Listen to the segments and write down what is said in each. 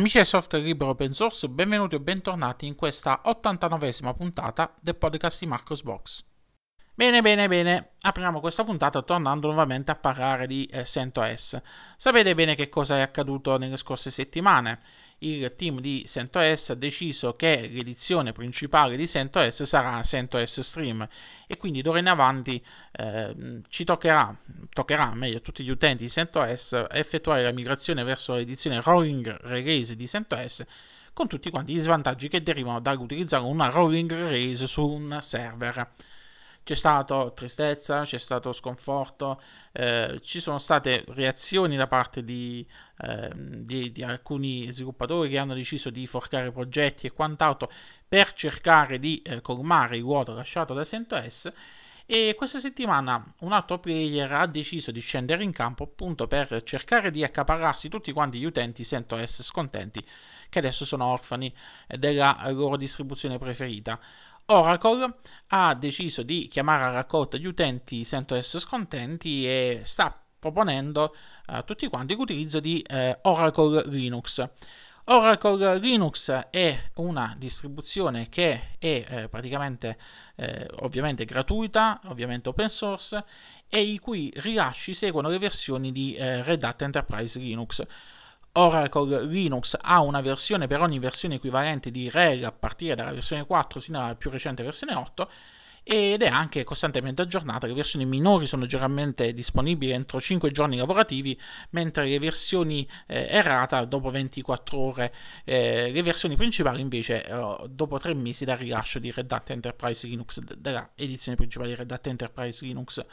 Amici del software libero open source, benvenuti o bentornati in questa 89esima puntata del podcast di Marcos Box. Bene, bene, bene, apriamo questa puntata tornando nuovamente a parlare di eh, CentOS. Sapete bene che cosa è accaduto nelle scorse settimane il team di CentOS ha deciso che l'edizione principale di CentOS sarà CentOS Stream. E quindi d'ora in avanti eh, ci toccherà, toccherà meglio a tutti gli utenti di CentOS effettuare la migrazione verso l'edizione rolling release di CentOS con tutti quanti gli svantaggi che derivano dall'utilizzare una rolling release su un server c'è stata tristezza, c'è stato sconforto, eh, ci sono state reazioni da parte di, eh, di, di, alcuni sviluppatori che hanno deciso di forcare progetti e quant'altro per cercare di eh, colmare il vuoto lasciato da CentOS. E questa settimana un altro player ha deciso di scendere in campo appunto per cercare di accaparrarsi tutti quanti gli utenti CentOS scontenti che adesso sono orfani della loro distribuzione preferita. Oracle ha deciso di chiamare a raccolta gli utenti CentOS scontenti e sta proponendo a tutti quanti l'utilizzo di eh, Oracle Linux. Oracle Linux è una distribuzione che è eh, praticamente eh, ovviamente gratuita, ovviamente open source e i cui rilasci seguono le versioni di eh, Red Hat Enterprise Linux. Oracle Linux ha una versione per ogni versione equivalente di RHEL a partire dalla versione 4 sino alla più recente versione 8 ed è anche costantemente aggiornata. Le versioni minori sono generalmente disponibili entro 5 giorni lavorativi, mentre le versioni eh, errata dopo 24 ore. Eh, le versioni principali invece eh, dopo 3 mesi dal rilascio di Red Hat Enterprise Linux, della edizione principale di Red Hat Enterprise Linux.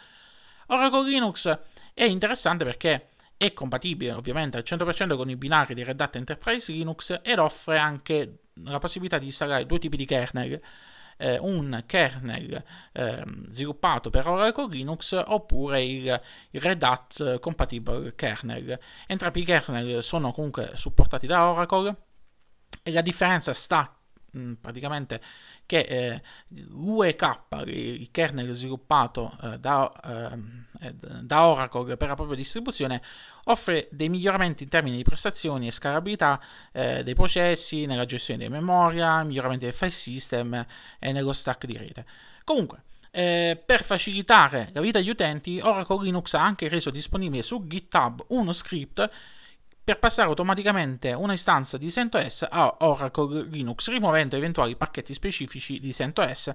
Oracle Linux è interessante perché è compatibile ovviamente al 100% con i binari di Red Hat Enterprise Linux ed offre anche la possibilità di installare due tipi di kernel. Eh, un kernel eh, sviluppato per Oracle Linux oppure il, il, Red Hat Compatible kernel. Entrambi i kernel sono comunque supportati da Oracle e la differenza sta mh, praticamente che eh, l'UEK, il kernel sviluppato eh, da, eh, da, Oracle per la propria distribuzione, offre dei miglioramenti in termini di prestazioni e scalabilità eh, dei processi, nella gestione di memoria, miglioramenti del file system e nello stack di rete. Comunque, eh, per facilitare la vita agli utenti, Oracle Linux ha anche reso disponibile su GitHub uno script per passare automaticamente una istanza di CentOS a Oracle Linux, rimuovendo eventuali pacchetti specifici di CentOS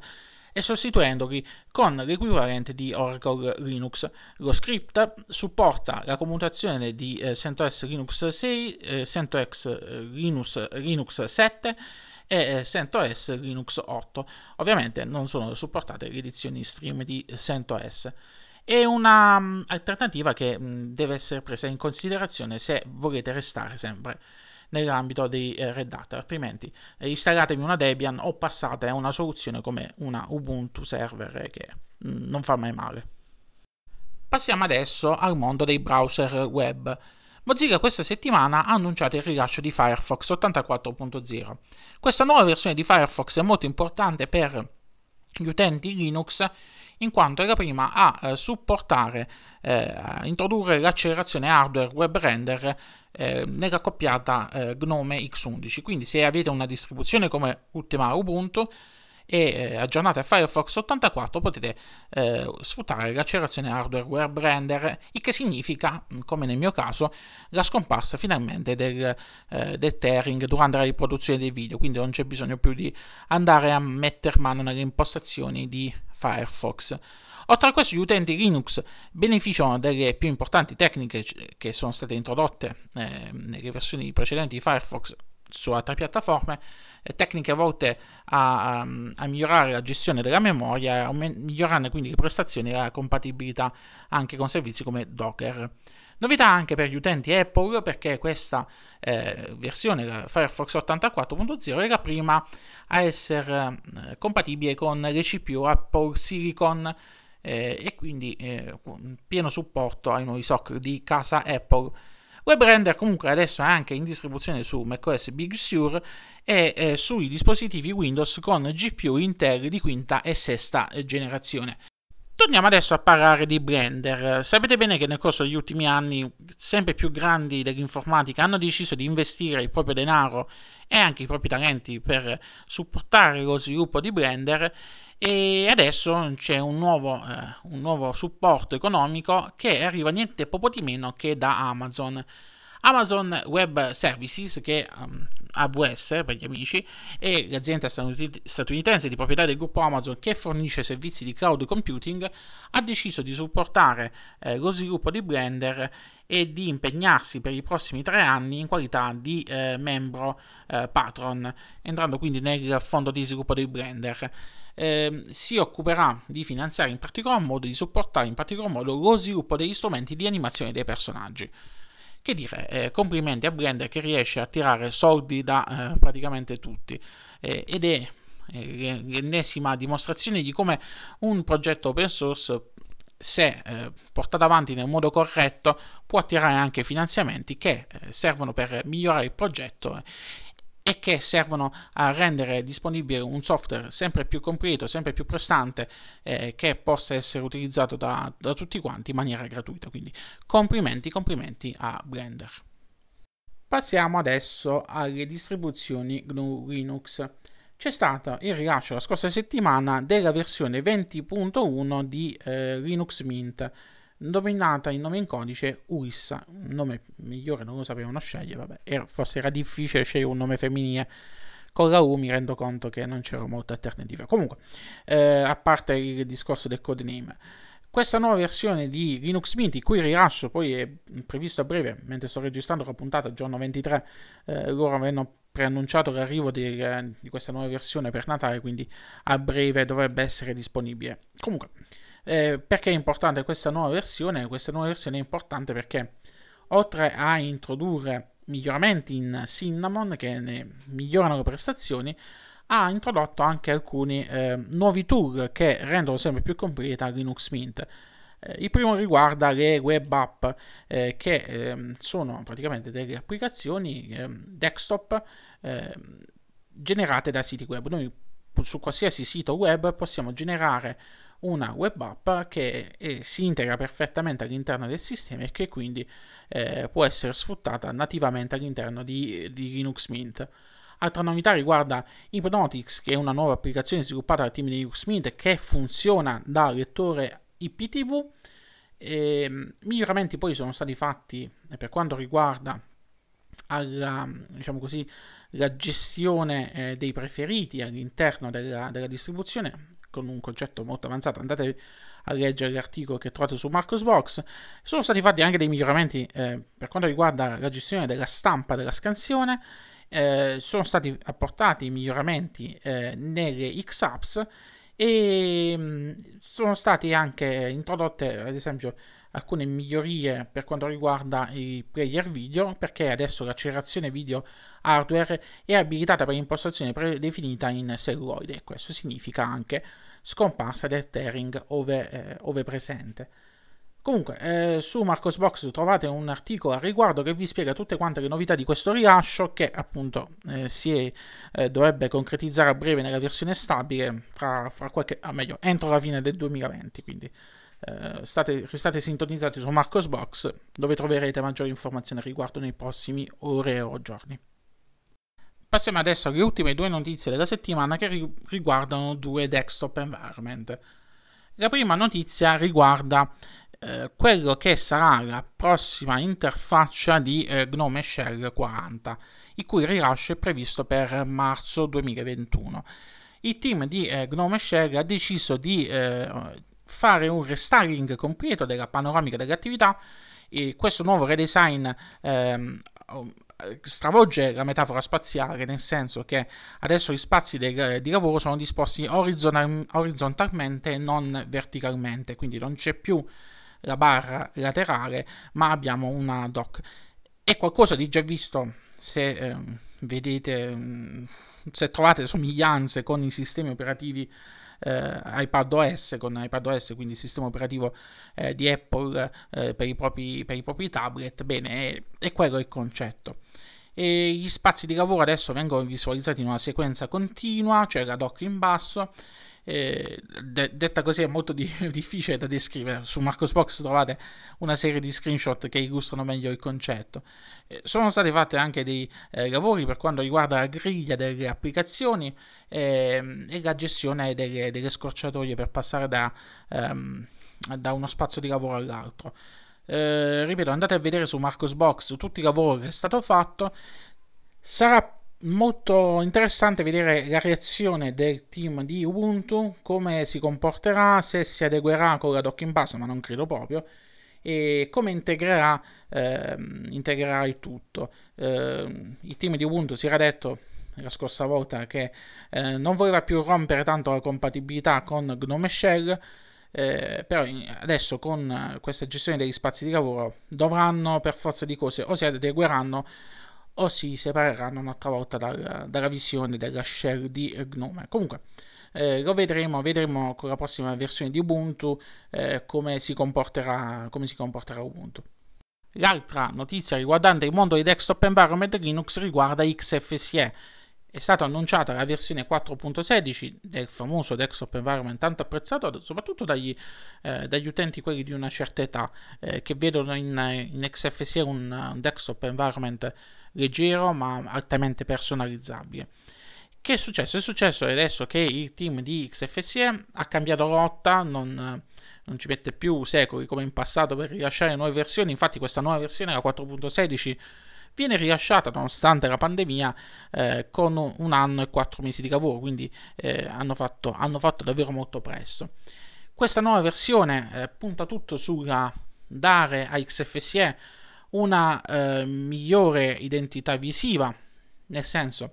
e sostituendoli con l'equivalente di Oracle Linux. Lo script supporta la commutazione di eh, CentOS Linux 6, eh, CentOS eh, Linux, Linux 7 e eh, CentOS Linux 8. Ovviamente non sono supportate le edizioni stream di CentOS è un'alternativa mm, che mm, deve essere presa in considerazione se volete restare sempre nell'ambito dei eh, Red Hat, altrimenti eh, installatevi una Debian o passate a una soluzione come una Ubuntu server che mm, non fa mai male. Passiamo adesso al mondo dei browser web. Mozilla questa settimana ha annunciato il rilascio di Firefox 84.0. Questa nuova versione di Firefox è molto importante per gli utenti Linux in quanto è la prima a eh, supportare, eh, a introdurre l'accelerazione hardware web render eh, nella coppiata eh, Gnome X11. Quindi se avete una distribuzione come ultima Ubuntu e eh, aggiornate a Firefox 84 potete eh, sfruttare l'accelerazione hardware web render, il che significa, come nel mio caso, la scomparsa finalmente del, eh, del tearing durante la riproduzione dei video, quindi non c'è bisogno più di andare a mettere mano nelle impostazioni di Firefox. Oltre a questo, gli utenti Linux beneficiano delle più importanti tecniche che sono state introdotte eh, nelle versioni precedenti di Firefox su altre piattaforme, tecniche volte a, a, a, migliorare la gestione della memoria, migliorando quindi le prestazioni e la compatibilità anche con servizi come Docker. Novità anche per gli utenti Apple perché questa eh, versione, Firefox 84.0, è la prima a essere eh, compatibile con le CPU Apple Silicon eh, e quindi eh, pieno supporto ai nuovi SOC di casa Apple. WebRender comunque adesso è anche in distribuzione su macOS Big Sur e eh, sui dispositivi Windows con GPU Intel di quinta e sesta generazione. Torniamo adesso a parlare di Blender. Sapete bene che nel corso degli ultimi anni sempre più grandi dell'informatica hanno deciso di investire il proprio denaro e anche i propri talenti per supportare lo sviluppo di Blender e adesso c'è un nuovo, eh, un nuovo supporto economico che arriva niente poco di meno che da Amazon. Amazon Web Services, che um, AWS per gli amici, è l'azienda statunitense di proprietà del gruppo Amazon che fornisce servizi di cloud computing, ha deciso di supportare eh, lo sviluppo di Blender e di impegnarsi per i prossimi tre anni in qualità di eh, membro eh, patron, entrando quindi nel fondo di sviluppo di Blender. Eh, si occuperà di finanziare in particolar modo, di supportare in particolar modo lo sviluppo degli strumenti di animazione dei personaggi. Che dire, eh, complimenti a Blender che riesce a tirare soldi da eh, praticamente tutti. Eh, ed è eh, l'ennesima dimostrazione di come un progetto open source se eh, portato avanti nel modo corretto può attirare anche finanziamenti che eh, servono per migliorare il progetto e che servono a rendere disponibile un software sempre più completo, sempre più prestante, eh, che possa essere utilizzato da, da tutti quanti in maniera gratuita. Quindi complimenti, complimenti a Blender. Passiamo adesso alle distribuzioni GNU Linux. C'è stato il rilascio la scorsa settimana della versione 20.1 di eh, Linux Mint nominata in nome in codice Urissa, un nome migliore non lo sapevano scegliere, vabbè, era, forse era difficile scegliere un nome femminile. Con la U mi rendo conto che non c'era molta alternativa. Comunque, eh, a parte il discorso del codename, questa nuova versione di Linux Mint, il cui rilascio poi è previsto a breve, mentre sto registrando la puntata, giorno 23, eh, loro avevano preannunciato l'arrivo di, di questa nuova versione per Natale, quindi a breve dovrebbe essere disponibile. Comunque, eh, perché è importante questa nuova versione? Questa nuova versione è importante perché oltre a introdurre miglioramenti in Cinnamon che ne migliorano le prestazioni, ha introdotto anche alcuni eh, nuovi tool che rendono sempre più completa Linux Mint. Eh, il primo riguarda le web app eh, che ehm, sono praticamente delle applicazioni ehm, desktop ehm, generate da siti web. Noi su qualsiasi sito web possiamo generare una web app che eh, si integra perfettamente all'interno del sistema e che quindi eh, può essere sfruttata nativamente all'interno di, di, Linux Mint. Altra novità riguarda Hypnotics, che è una nuova applicazione sviluppata dal team di Linux Mint che funziona da lettore IPTV. E, ehm, miglioramenti poi sono stati fatti per quanto riguarda alla, diciamo così, la gestione eh, dei preferiti all'interno della, della distribuzione con un concetto molto avanzato. Andate a leggere l'articolo che trovate su Marcosbox. Sono stati fatti anche dei miglioramenti eh, per quanto riguarda la gestione della stampa della scansione. Eh, sono stati apportati miglioramenti eh, nelle X-Apps e mh, mm, sono state anche introdotte, ad esempio, alcune migliorie per quanto riguarda i player video, perché adesso l'accelerazione video hardware è abilitata per impostazione predefinita in celluloide e questo significa anche scomparsa del tearing ove, eh, ove presente. Comunque, eh, su Marcosbox trovate un articolo a riguardo che vi spiega tutte quante le novità di questo rilascio che appunto eh, si eh, dovrebbe concretizzare a breve nella versione stabile fra, fra qualche, ah, meglio, entro la fine del 2020, quindi eh, state, restate sintonizzati su Marcosbox dove troverete maggiori informazioni a riguardo nei prossimi ore o giorni. Passiamo adesso alle ultime due notizie della settimana che riguardano due desktop environment. La prima notizia riguarda eh, quello che sarà la prossima interfaccia di eh, Gnome Shell 40, il cui rilascio è previsto per marzo 2021. Il team di eh, Gnome Shell ha deciso di eh, fare un restyling completo della panoramica delle attività e questo nuovo redesign ehm, stravolge la metafora spaziale, nel senso che adesso gli spazi de, di lavoro sono disposti orizzontal, orizzontalmente e non verticalmente, quindi non c'è più la barra laterale, ma abbiamo una dock. È qualcosa di già visto se eh, vedete, se trovate somiglianze con i sistemi operativi eh, iPadOS con iPadOS, quindi il sistema operativo eh, di Apple eh, per, i propri, per, i propri, tablet, bene, è, è quello il concetto. E gli spazi di lavoro adesso vengono visualizzati in una sequenza continua, cioè la dock in basso, de- detta così è molto di- difficile da descrivere. Su Marcosbox trovate una serie di screenshot che illustrano meglio il concetto. Eh, sono stati fatti anche dei eh, lavori per quanto riguarda la griglia delle applicazioni ehm, e la gestione delle, delle, scorciatoie per passare da, ehm, da uno spazio di lavoro all'altro. Eh, ripeto, andate a vedere su Marcosbox tutto il lavoro che è stato fatto. Sarà molto interessante vedere la reazione del team di Ubuntu, come si comporterà, se si adeguerà con la docking pass, ma non credo proprio, e come integrerà, eh, integrerà il tutto. Eh, il team di Ubuntu si era detto la scorsa volta che eh, non voleva più rompere tanto la compatibilità con Gnome Shell, eh, però adesso con questa gestione degli spazi di lavoro dovranno per forza di cose o si adegueranno o si separeranno un'altra volta dalla, dalla visione della shell di Gnome. Comunque, eh, lo vedremo, vedremo con la prossima versione di Ubuntu eh, come, si comporterà, come si comporterà Ubuntu. L'altra notizia riguardante il mondo di desktop environment Linux riguarda XFCE. È stata annunciata la versione 4.16 del famoso desktop environment tanto apprezzato soprattutto dagli, eh, dagli utenti quelli di una certa età eh, che vedono in, in XFCE un, un desktop environment leggero ma altamente personalizzabile. Che è successo? È successo adesso che il team di XFCE ha cambiato rotta, non, non ci mette più secoli come in passato per rilasciare nuove versioni, infatti questa nuova versione, la 4.16, viene rilasciata nonostante la pandemia eh, con un anno e quattro mesi di lavoro, quindi eh, hanno, fatto, hanno, fatto, davvero molto presto. Questa nuova versione eh, punta tutto sulla dare a XFCE una eh, migliore identità visiva nel senso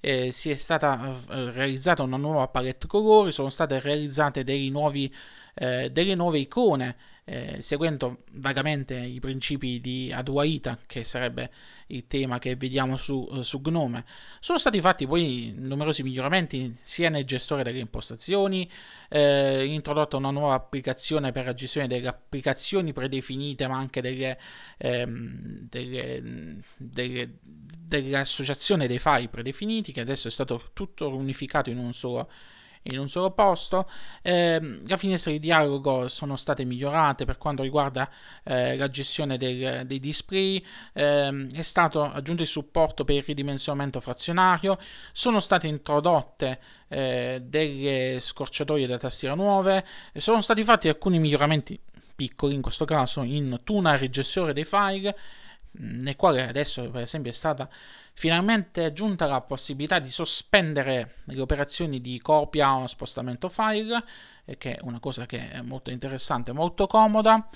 eh, si è stata eh, realizzata una nuova palette colori sono state realizzate nuovi, eh, delle nuove icone eh, seguendo vagamente i principi di Aduaita, che sarebbe il tema che vediamo su, eh, su, Gnome. Sono stati fatti poi numerosi miglioramenti sia nel gestore delle impostazioni, eh, introdotta una nuova applicazione per la gestione delle applicazioni predefinite, ma anche delle, ehm, delle, delle, dell'associazione dei file predefiniti, che adesso è stato tutto unificato in un solo in un solo posto. Eh, la finestra di dialogo sono state migliorate per quanto riguarda eh, la gestione del, dei display, eh, è stato aggiunto il supporto per il ridimensionamento frazionario, sono state introdotte eh, delle scorciatoie da tastiera nuove, sono stati fatti alcuni miglioramenti piccoli in questo caso in tuner e gestore dei file nel quale adesso per esempio è stata finalmente aggiunta la possibilità di sospendere le operazioni di copia o spostamento file, che è una cosa che è molto interessante, molto comoda.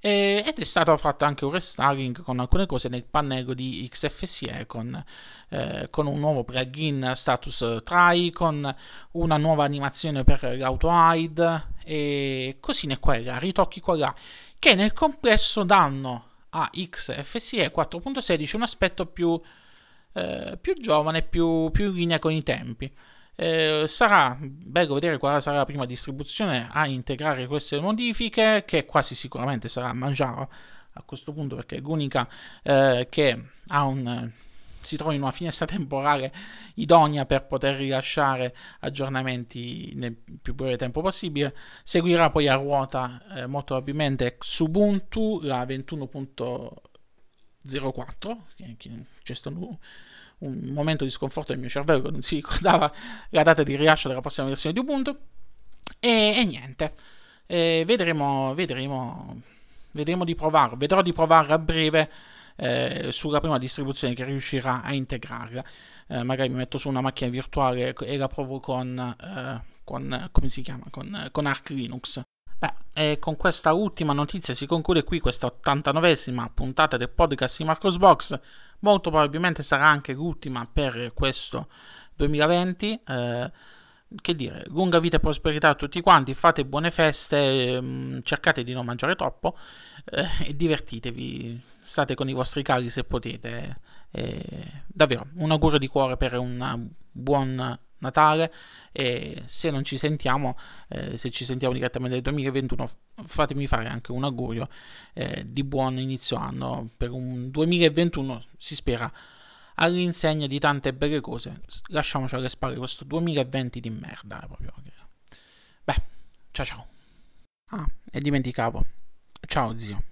ed è stato fatto anche un restyling con alcune cose nel pannello di XFCE con, eh, con un nuovo plugin status try con una nuova animazione per l'auto hide e cosine qua e là, ritocchi qua e là che nel complesso danno a XFCE 4.16 un aspetto più eh, più giovane, più, più in linea con i tempi. Eh, sarà bello vedere quale sarà la prima distribuzione a integrare queste modifiche, che quasi sicuramente sarà Manjaro a questo punto, perché è l'unica eh, che un, si trova in una finestra temporale idonea per poter rilasciare aggiornamenti nel più breve tempo possibile. Seguirà poi a ruota eh, molto probabilmente Ubuntu la 21.04, che, che c'è stato un momento di sconforto nel mio cervello, non si ricordava la data di rilascio della prossima versione di Ubuntu. E, e niente, e vedremo, vedremo, vedremo di provarlo. Vedrò di provarla a breve eh, sulla prima distribuzione che riuscirà a integrarla. Eh, magari mi metto su una macchina virtuale e la provo con, eh, con come si chiama? Con, con Arc Linux. Beh, e con questa ultima notizia si conclude qui questa 89esima puntata del podcast di Marcosbox molto probabilmente sarà anche l'ultima per questo 2020. Eh, che dire, lunga vita e prosperità a tutti quanti, fate buone feste, mh, mm, cercate di non mangiare troppo eh, divertitevi, state con i vostri cari se potete. Eh, davvero, un augurio di cuore per un buon Natale e se non ci sentiamo, eh, se ci sentiamo direttamente nel 2021, fatemi fare anche un augurio eh, di buon inizio anno per un 2021, si spera all'insegna di tante belle cose. Lasciamoci alle spalle questo 2020 di merda. Proprio. Beh, ciao ciao. Ah, e dimenticavo. Ciao zio.